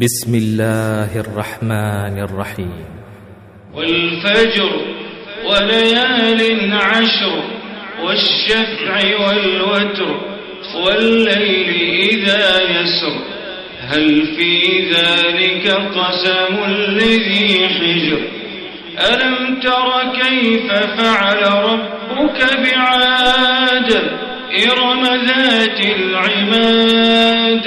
بسم الله الرحمن الرحيم. والفجر وليال عشر والشفع والوتر والليل إذا يسر. هل في ذلك قسم لذي حجر؟ ألم تر كيف فعل ربك بعاد إرم ذات العماد؟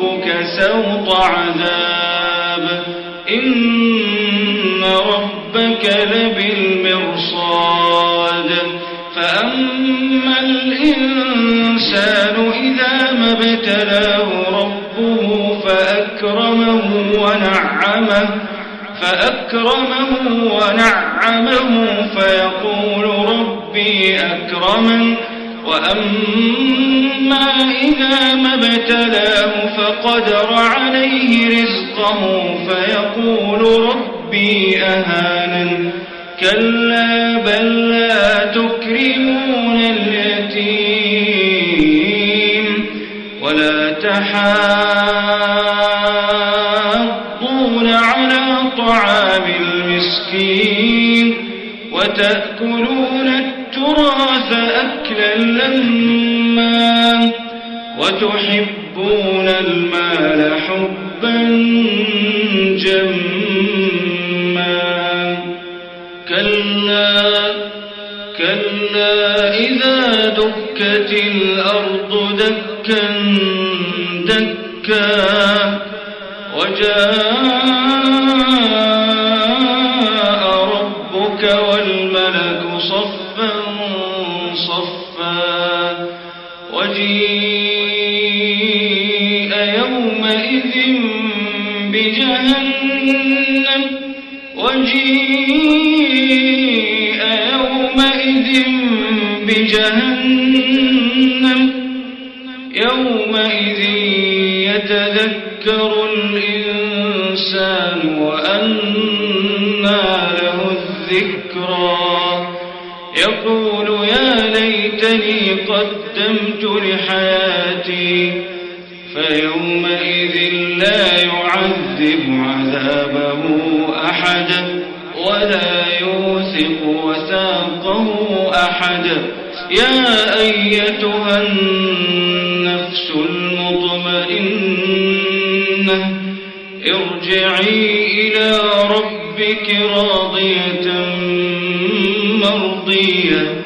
ربك سوط عذاب. إن ربك لبالمرصاد. فأما الإنسان إذا ما ابتلاه ربه فأكرمه ونعمه فأكرمه ونعمه فيقول ربي أكرمن. وأما إذا ما ابتلاه فقدر عليه رزقه فيقول ربي أهانا كلا بل لا تكرمون اليتيم ولا تحاضون على طعام المسكين وتأكلون التراث أكلا لما وتحبون المال حبا جما. كلا كلا إذا دكت الأرض دكا دكا. وجاء ربك والملك صفا صفا. وجيء يومئذ بجهنم وجيء يومئذ بجهنم يومئذ يتذكر الإنسان وأنى له الذكرى. يقول يا ليتني قدمت لحياتي فيومئذ لا يعذب عذابه أحد ولا يوثق وثاقه أحد. يا أيتها النفس المطمئنة ارجعي إلى ربك راضية مرضية.